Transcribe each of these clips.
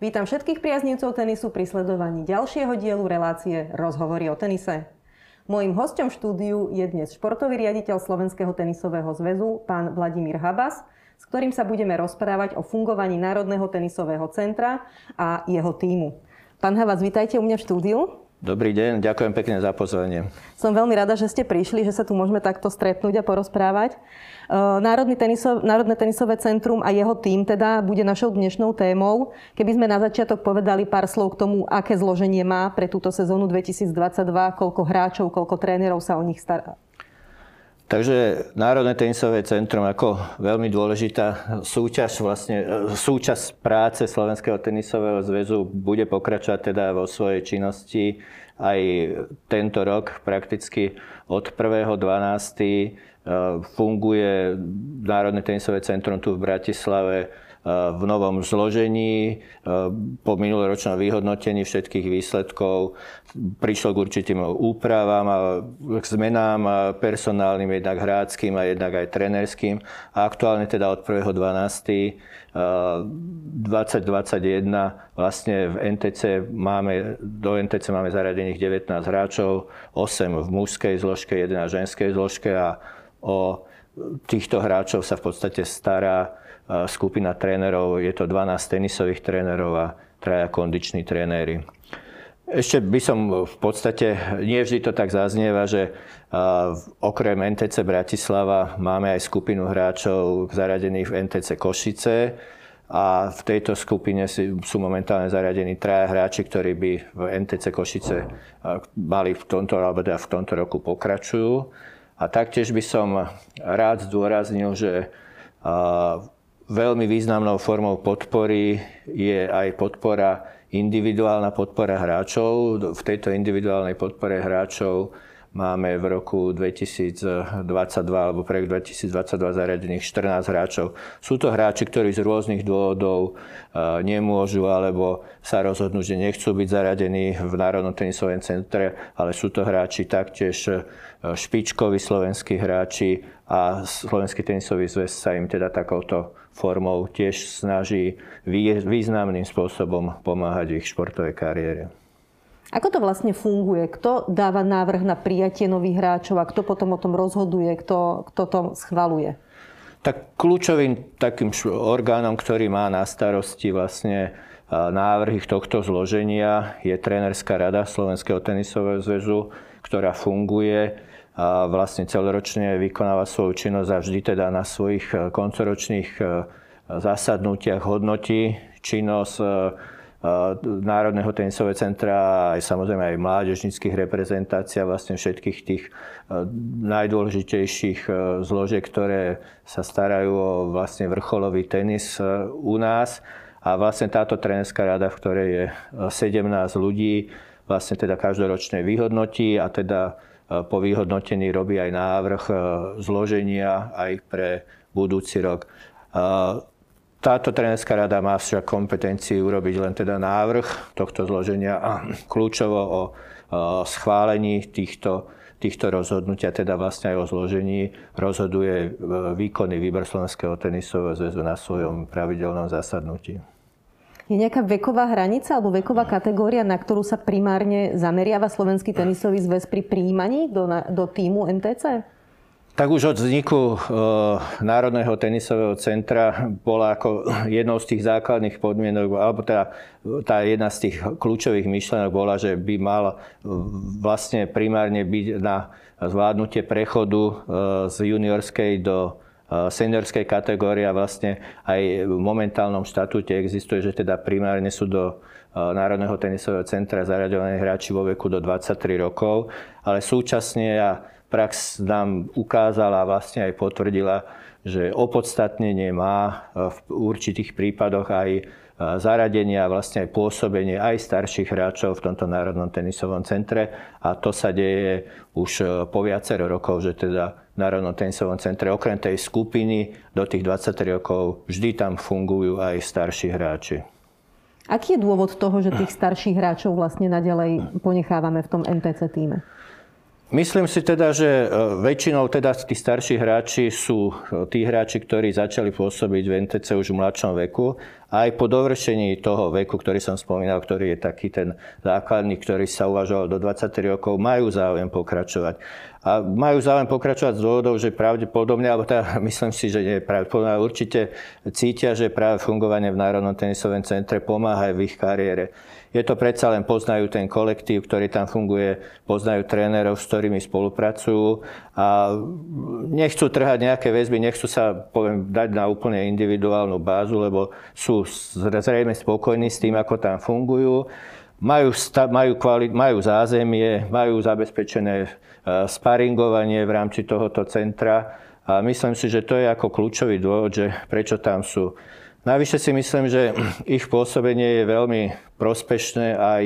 Vítam všetkých priaznivcov tenisu pri sledovaní ďalšieho dielu relácie Rozhovory o tenise. Mojím hostom v štúdiu je dnes športový riaditeľ Slovenského tenisového zväzu, pán Vladimír Habas, s ktorým sa budeme rozprávať o fungovaní Národného tenisového centra a jeho týmu. Pán Habas, vítajte u mňa v štúdiu. Dobrý deň, ďakujem pekne za pozvanie. Som veľmi rada, že ste prišli, že sa tu môžeme takto stretnúť a porozprávať. Národný tenisov, Národné tenisové centrum a jeho tým teda bude našou dnešnou témou. Keby sme na začiatok povedali pár slov k tomu, aké zloženie má pre túto sezónu 2022, koľko hráčov, koľko trénerov sa o nich stará. Takže Národné tenisové centrum ako veľmi dôležitá súťaž, vlastne e, súčasť práce Slovenského tenisového zväzu bude pokračovať teda vo svojej činnosti aj tento rok prakticky od 1.12. E, funguje Národné tenisové centrum tu v Bratislave v novom zložení. Po minuloročnom vyhodnotení všetkých výsledkov prišlo k určitým úpravám a k zmenám personálnym, jednak hráckým a jednak aj trenerským. A aktuálne teda od 1.12. 2021 vlastne v NTC máme, do NTC máme zaradených 19 hráčov, 8 v mužskej zložke, 1 v ženskej zložke a o týchto hráčov sa v podstate stará skupina trénerov, je to 12 tenisových trénerov a traja kondiční tréneri. Ešte by som v podstate, nie vždy to tak zaznieva, že okrem NTC Bratislava máme aj skupinu hráčov zaradených v NTC Košice a v tejto skupine sú momentálne zaradení traja hráči, ktorí by v NTC Košice mali v tomto, alebo teda v tomto roku pokračujú. A taktiež by som rád zdôraznil, že Veľmi významnou formou podpory je aj podpora, individuálna podpora hráčov. V tejto individuálnej podpore hráčov máme v roku 2022 alebo pre 2022 zariadených 14 hráčov. Sú to hráči, ktorí z rôznych dôvodov e, nemôžu alebo sa rozhodnú, že nechcú byť zaradení v Národnom tenisovom centre, ale sú to hráči taktiež e, špičkoví slovenskí hráči a Slovenský tenisový zväz sa im teda takouto formou tiež snaží významným spôsobom pomáhať ich športovej kariére. Ako to vlastne funguje? Kto dáva návrh na prijatie nových hráčov a kto potom o tom rozhoduje, kto, kto to schvaluje? Tak kľúčovým takým orgánom, ktorý má na starosti vlastne návrhy tohto zloženia je trénerská rada Slovenského tenisového zväzu, ktorá funguje a vlastne celoročne vykonáva svoju činnosť a vždy teda na svojich e, koncoročných e, zasadnutiach hodnotí činnosť e, Národného tenisového centra aj samozrejme aj mládežnických reprezentácií vlastne všetkých tých najdôležitejších zložiek, ktoré sa starajú o vlastne vrcholový tenis u nás. A vlastne táto trénerská rada, v ktorej je 17 ľudí, vlastne teda každoročne vyhodnotí a teda po vyhodnotení robí aj návrh zloženia aj pre budúci rok. E, táto trénerská rada má však kompetencii urobiť len teda návrh tohto zloženia a kľúčovo o e, schválení týchto, týchto rozhodnutia, teda vlastne aj o zložení, rozhoduje výkonný výbor Slovenského tenisového zväzu na svojom pravidelnom zasadnutí. Je nejaká veková hranica alebo veková kategória, na ktorú sa primárne zameriava Slovenský tenisový zväz pri príjmaní do, do týmu MTC? Tak už od vzniku e, Národného tenisového centra bola ako jednou z tých základných podmienok, alebo teda tá jedna z tých kľúčových myšlenok bola, že by mal vlastne primárne byť na zvládnutie prechodu e, z juniorskej do seniorskej kategórie a vlastne aj v momentálnom štatúte existuje, že teda primárne sú do Národného tenisového centra zaraďovaní hráči vo veku do 23 rokov, ale súčasne a prax nám ukázala a vlastne aj potvrdila, že opodstatnenie má v určitých prípadoch aj zaradenie a vlastne aj pôsobenie aj starších hráčov v tomto Národnom tenisovom centre a to sa deje už po viacero rokov, že teda Národnom tenisovom centre. Okrem tej skupiny do tých 23 rokov vždy tam fungujú aj starší hráči. Aký je dôvod toho, že tých starších hráčov vlastne naďalej ponechávame v tom MTC týme? Myslím si teda, že e, väčšinou teda tí starší hráči sú e, tí hráči, ktorí začali pôsobiť v NTC už v mladšom veku. Aj po dovršení toho veku, ktorý som spomínal, ktorý je taký ten základný, ktorý sa uvažoval do 23 rokov, majú záujem pokračovať. A majú záujem pokračovať z dôvodov, že pravdepodobne, alebo teda myslím si, že nie pravdepodobne, určite cítia, že práve fungovanie v Národnom tenisovom centre pomáha aj v ich kariére je to predsa len poznajú ten kolektív, ktorý tam funguje, poznajú trénerov, s ktorými spolupracujú a nechcú trhať nejaké väzby, nechcú sa poviem, dať na úplne individuálnu bázu, lebo sú zrejme spokojní s tým, ako tam fungujú. Majú, majú, kvalit, majú zázemie, majú zabezpečené e, sparingovanie v rámci tohoto centra a myslím si, že to je ako kľúčový dôvod, že prečo tam sú. Navyše si myslím, že ich pôsobenie je veľmi prospešné aj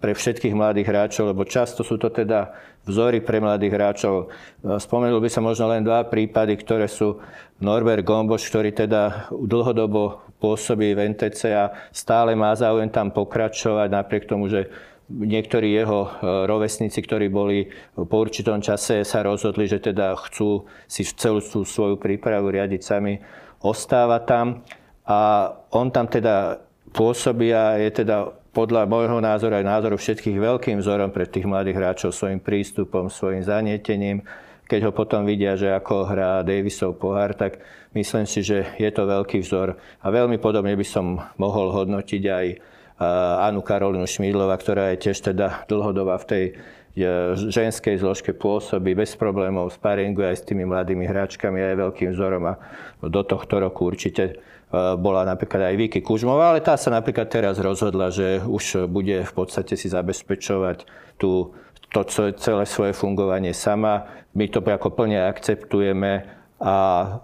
pre všetkých mladých hráčov, lebo často sú to teda vzory pre mladých hráčov. Spomenul by som možno len dva prípady, ktoré sú Norbert Gomboš, ktorý teda dlhodobo pôsobí v NTC a stále má záujem tam pokračovať, napriek tomu, že niektorí jeho e, rovesníci, ktorí boli po určitom čase, sa rozhodli, že teda chcú si celú tú svoju prípravu riadiť sami, ostáva tam. A on tam teda pôsobí a je teda podľa môjho názoru aj názoru všetkých veľkým vzorom pre tých mladých hráčov svojim prístupom, svojim zanietením. Keď ho potom vidia, že ako hrá Davisov pohár, tak myslím si, že je to veľký vzor. A veľmi podobne by som mohol hodnotiť aj Anu Karolinu Šmídlova, ktorá je tiež teda dlhodobá v tej ženskej zložke pôsobí bez problémov, sparinguje aj s tými mladými hráčkami a je veľkým vzorom a do tohto roku určite Eh, bola napríklad aj Vicky Kužmová, ale tá sa napríklad teraz rozhodla, že už bude v podstate si zabezpečovať tú, to celé svoje fungovanie sama. My to ako plne akceptujeme a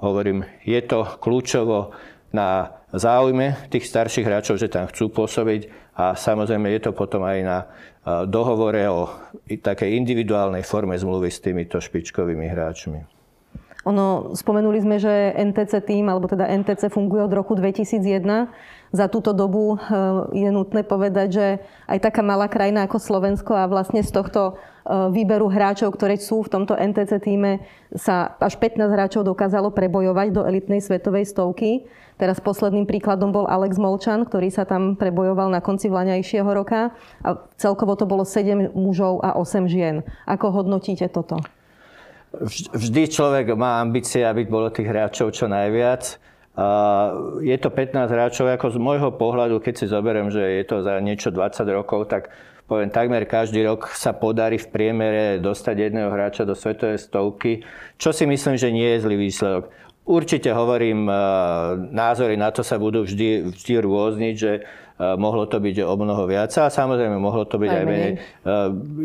hovorím, je to kľúčovo na záujme tých starších hráčov, že tam chcú pôsobiť a samozrejme je to potom aj na eh, dohovore o takej individuálnej forme zmluvy s týmito špičkovými hráčmi. Ono, spomenuli sme, že NTC tým, alebo teda NTC funguje od roku 2001. Za túto dobu eh, je nutné povedať, že aj taká malá krajina ako Slovensko a vlastne z tohto eh, výberu hráčov, ktorí sú v tomto NTC týme, sa až 15 hráčov dokázalo prebojovať do elitnej svetovej stovky. Teraz posledným príkladom bol Alex Molčan, ktorý sa tam prebojoval na konci vlaňajšieho roka. A celkovo to bolo 7 mužov a 8 žien. Ako hodnotíte toto? Vždy človek má ambície, aby bolo tých hráčov čo najviac. Je to 15 hráčov, ako z môjho pohľadu, keď si zoberiem, že je to za niečo 20 rokov, tak poviem, takmer každý rok sa podarí v priemere dostať jedného hráča do svetovej stovky, čo si myslím, že nie je zlý výsledok. Určite hovorím, názory na to sa budú vždy, vždy rôzniť, že mohlo to byť o mnoho viac a samozrejme mohlo to byť aj, aj menej.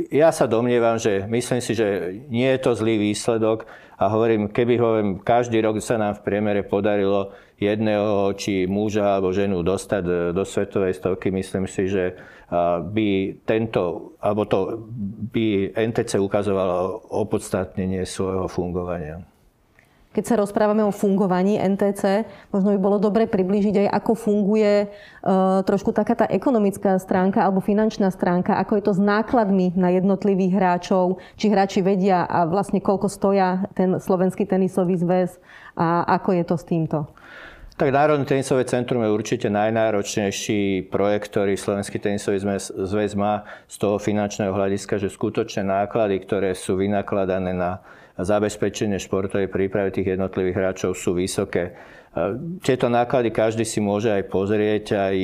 Ja sa domnievam, že myslím si, že nie je to zlý výsledok a hovorím, keby hovorím, každý rok sa nám v priemere podarilo jedného či muža alebo ženu dostať e, do svetovej stovky, myslím si, že by tento, alebo to by NTC ukazovalo opodstatnenie svojho fungovania. Keď sa rozprávame o fungovaní NTC, možno by bolo dobre priblížiť aj, ako funguje e, trošku taká tá ekonomická stránka alebo finančná stránka, ako je to s nákladmi na jednotlivých hráčov, či hráči vedia a vlastne koľko stoja ten slovenský tenisový zväz a ako je to s týmto. Tak Národné tenisové centrum je určite najnáročnejší projekt, ktorý Slovenský tenisový zväz má z toho finančného hľadiska, že skutočné náklady, ktoré sú vynakladané na zabezpečenie športovej prípravy tých jednotlivých hráčov sú vysoké. Tieto náklady každý si môže aj pozrieť aj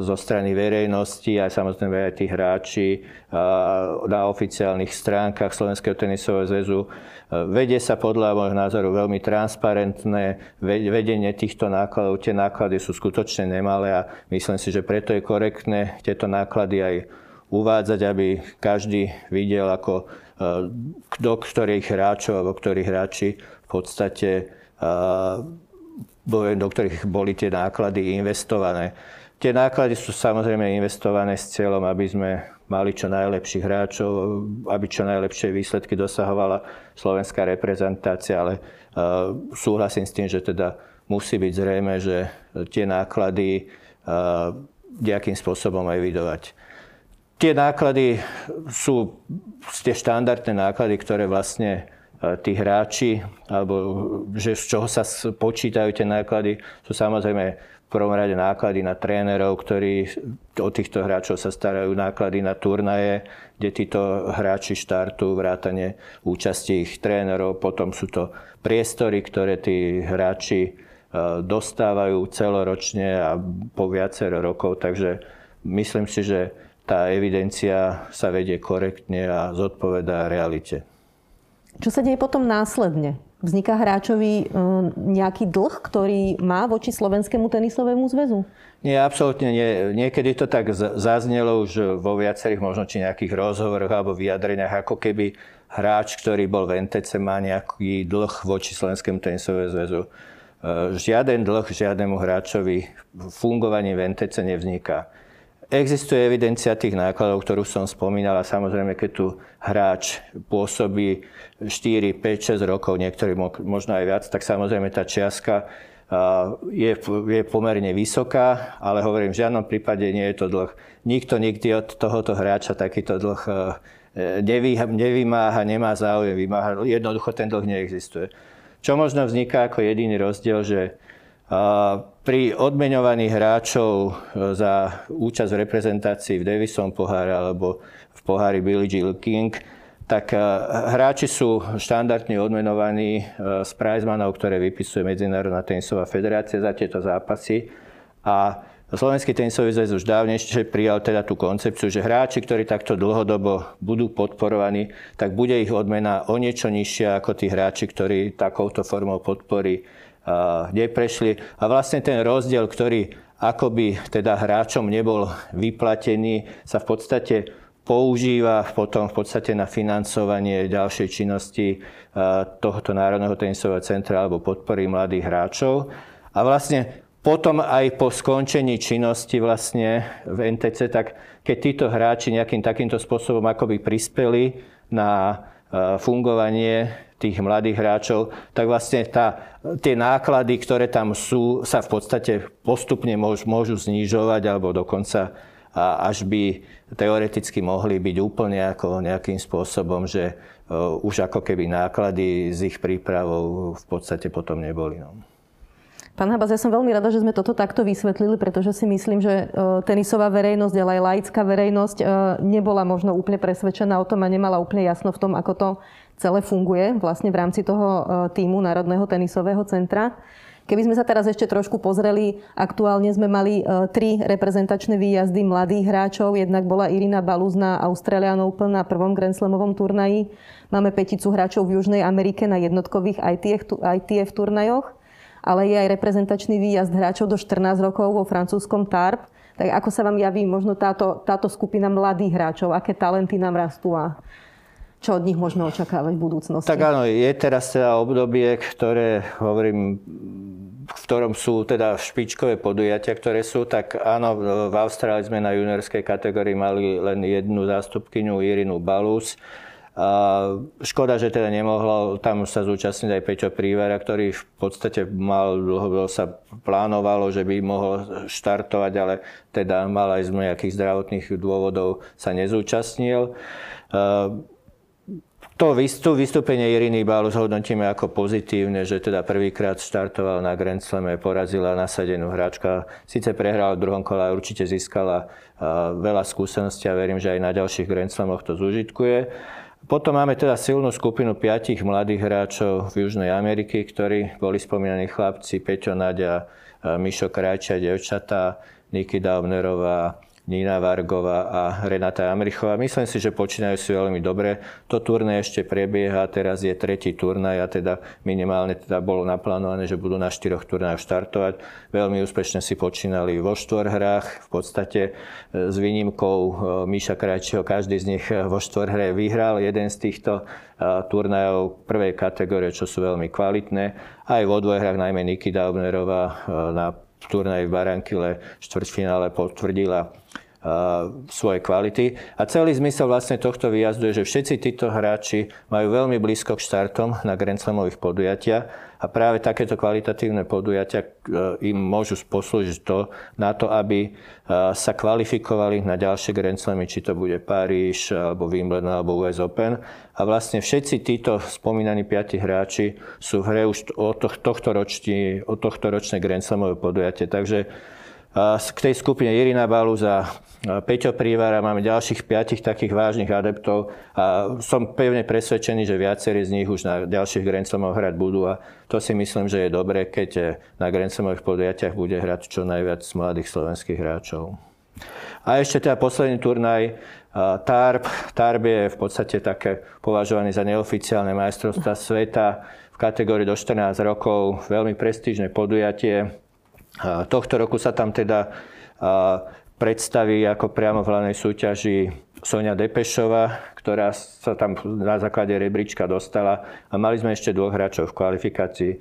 zo strany verejnosti, aj samozrejme aj tí hráči na oficiálnych stránkach Slovenského tenisového zväzu. Vedie sa podľa môjho názoru veľmi transparentné vedenie týchto nákladov. Tie náklady sú skutočne nemalé a myslím si, že preto je korektné tieto náklady aj uvádzať, aby každý videl, ako do ktorých hráčov alebo ktorí hráči v podstate do ktorých boli tie náklady investované. Tie náklady sú samozrejme investované s cieľom, aby sme mali čo najlepších hráčov, aby čo najlepšie výsledky dosahovala slovenská reprezentácia, ale súhlasím s tým, že teda musí byť zrejme, že tie náklady nejakým spôsobom aj vydovať. Tie náklady sú tie štandardné náklady, ktoré vlastne tí hráči, alebo že z čoho sa počítajú tie náklady, sú samozrejme v prvom rade náklady na trénerov, ktorí o týchto hráčov sa starajú, náklady na turnaje, kde títo hráči štartujú, vrátane účasti ich trénerov, potom sú to priestory, ktoré tí hráči e, dostávajú celoročne a po viacero rokov, takže myslím si, že tá evidencia sa vedie korektne a zodpovedá realite. Čo sa deje potom následne? Vzniká hráčovi e, nejaký dlh, ktorý má voči Slovenskému tenisovému zväzu? Nie, absolútne nie. Niekedy to tak zaznelo už vo viacerých možno či nejakých rozhovoroch alebo vyjadreniach, ako keby hráč, ktorý bol v NTC, má nejaký dlh voči Slovenskému tenisovému zväzu. E, žiaden dlh žiadnemu hráčovi v fungovaní v NTC nevzniká. Existuje evidencia tých nákladov, ktorú som spomínal a samozrejme, keď tu hráč pôsobí 4, 5, 6 rokov, niektorí možno aj viac, tak samozrejme tá čiastka je, je pomerne vysoká, ale hovorím, v žiadnom prípade nie je to dlh. Nikto nikdy od tohoto hráča takýto dlh nevy, nevymáha, nemá záujem vymáhať. Jednoducho ten dlh neexistuje. Čo možno vzniká ako jediný rozdiel, že pri odmeňovaní hráčov e, za účasť v reprezentácii v Davison poháre alebo v pohári Billie Jill King, tak e, hráči sú štandardne odmenovaní z e, prizmanov, ktoré vypisuje Medzinárodná tenisová federácia za tieto zápasy. A Slovenský tenisový zväz už dávnejšie prijal teda tú koncepciu, že hráči, ktorí takto dlhodobo budú podporovaní, tak bude ich odmena o niečo nižšia ako tí hráči, ktorí takouto formou podpory neprešli. A vlastne ten rozdiel, ktorý akoby teda hráčom nebol vyplatený, sa v podstate používa potom v podstate na financovanie ďalšej činnosti tohoto Národného tenisového centra alebo podpory mladých hráčov. A vlastne potom aj po skončení činnosti vlastne v NTC, tak keď títo hráči nejakým takýmto spôsobom akoby prispeli na fungovanie tých mladých hráčov, tak vlastne tá, tie náklady, ktoré tam sú, sa v podstate postupne môžu, môžu znižovať alebo dokonca a až by teoreticky mohli byť úplne ako nejakým spôsobom, že uh, už ako keby náklady z ich prípravou v podstate potom neboli. No. Pán Habas, ja som veľmi rada, že sme toto takto vysvetlili, pretože si myslím, že tenisová verejnosť, ale aj laická verejnosť nebola možno úplne presvedčená o tom a nemala úplne jasno v tom, ako to celé funguje vlastne v rámci toho e, týmu Národného tenisového centra. Keby sme sa teraz ešte trošku pozreli, aktuálne sme mali e, tri reprezentačné výjazdy mladých hráčov. Jednak bola Irina Baluzna Australian Open na prvom Grand Slamovom turnaji. Máme peticu hráčov v Južnej Amerike na jednotkových ITF, ITF turnajoch. Ale je aj reprezentačný výjazd hráčov do 14 rokov vo francúzskom TARP. Tak ako sa vám javí možno táto, táto skupina mladých hráčov? Aké talenty nám rastú a čo od nich môžeme očakávať v budúcnosti? Tak áno, je teraz teda obdobie, ktoré, hovorím, v ktorom sú teda špičkové podujatia, ktoré sú, tak áno, v Austrálii sme na juniorskej kategórii mali len jednu zástupkyňu Irinu Balus. Škoda, že teda nemohlo tam sa zúčastniť aj Peťo Prívera, ktorý v podstate mal, dlho sa plánovalo, že by mohol štartovať, ale teda mal aj z nejakých zdravotných dôvodov sa nezúčastnil. To vystúpenie Iriny Bálu zhodnotíme ako pozitívne, že teda prvýkrát štartoval na Grand Slame, porazila nasadenú hráčka. Sice prehrala v druhom kole, určite získala veľa skúseností a verím, že aj na ďalších Grand Slamoch to zúžitkuje. Potom máme teda silnú skupinu piatich mladých hráčov v Južnej Ameriky, ktorí boli spomínaní chlapci Peťo Nadia, Mišo Krajčia, devčatá, Nikita Obnerová, Nina Vargová a Renata Amrichová. Myslím si, že počínajú si veľmi dobre. To turné ešte prebieha, teraz je tretí turnaj a teda minimálne teda bolo naplánované, že budú na štyroch turnajoch štartovať. Veľmi úspešne si počínali vo štvorhrách. V podstate e, s výnimkou e, Míša Krajčího, každý z nich e, vo štvorhre vyhral jeden z týchto turnajov prvej kategórie, čo sú veľmi kvalitné. Aj vo dvojhrách najmä Nikita Obnerová na turnaji v Barankile štvrťfinále potvrdila svoje kvality. A celý zmysel vlastne tohto výjazdu je, že všetci títo hráči majú veľmi blízko k štartom na Grand Slamových podujatiach a práve takéto kvalitatívne podujatia e, im môžu poslúžiť to, na to, aby e, sa kvalifikovali na ďalšie Grand Slamy, či to bude Paríž, alebo Wimbledon, alebo US Open. A vlastne všetci títo spomínaní piati hráči sú v hre už od tohto ročné Grand Slamové podujatie. Takže k tej skupine Irina Baluz a Peťo Prívara máme ďalších piatich takých vážnych adeptov a som pevne presvedčený, že viacerí z nich už na ďalších Grand Slamoch hrať budú a to si myslím, že je dobré, keď e, na Grand Slamových podujatiach bude hrať čo najviac mladých slovenských hráčov. A ešte teda posledný turnaj, TARP. TARP je v podstate také považovaný za neoficiálne majstrovstva sveta v kategórii do 14 rokov. Veľmi prestížne podujatie Tohto roku sa tam teda predstaví ako priamo v hlavnej súťaži Sonia Depešová, ktorá sa tam na základe rebríčka dostala. A mali sme ešte dvoch hráčov v kvalifikácii.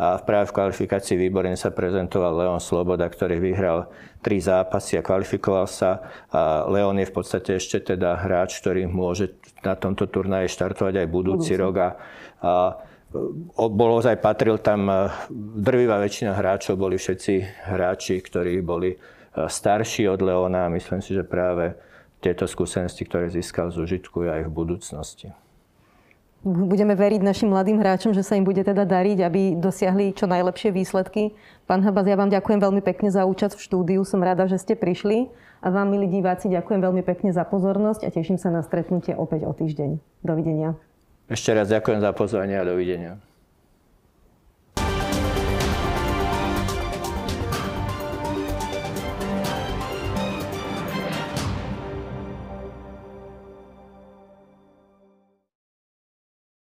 A práve v kvalifikácii výborne sa prezentoval Leon Sloboda, ktorý vyhral tri zápasy a kvalifikoval sa. A Leon je v podstate ešte teda hráč, ktorý môže na tomto turnaji štartovať aj budúci rok. A, a bolo ozaj patril tam, e, drvivá väčšina hráčov boli všetci hráči, ktorí boli e, starší od Leona a myslím si, že práve tieto skúsenosti, ktoré získal z užitku aj v budúcnosti. Budeme veriť našim mladým hráčom, že sa im bude teda dariť, aby dosiahli čo najlepšie výsledky. Pán Habas, ja vám ďakujem veľmi pekne za účasť v štúdiu. Som rada, že ste prišli. A vám, milí diváci, ďakujem veľmi pekne za pozornosť a teším sa na stretnutie opäť o týždeň. Dovidenia. Ešte raz ďakujem za pozvanie a dovidenia.